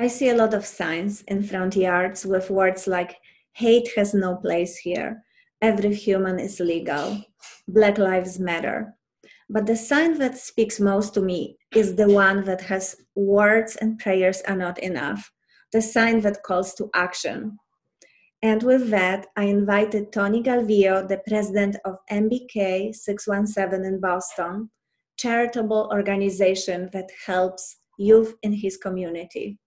I see a lot of signs in front yards with words like hate has no place here, every human is legal, Black Lives Matter. But the sign that speaks most to me is the one that has words and prayers are not enough, the sign that calls to action. And with that, I invited Tony Galvio, the president of MBK 617 in Boston, charitable organization that helps youth in his community.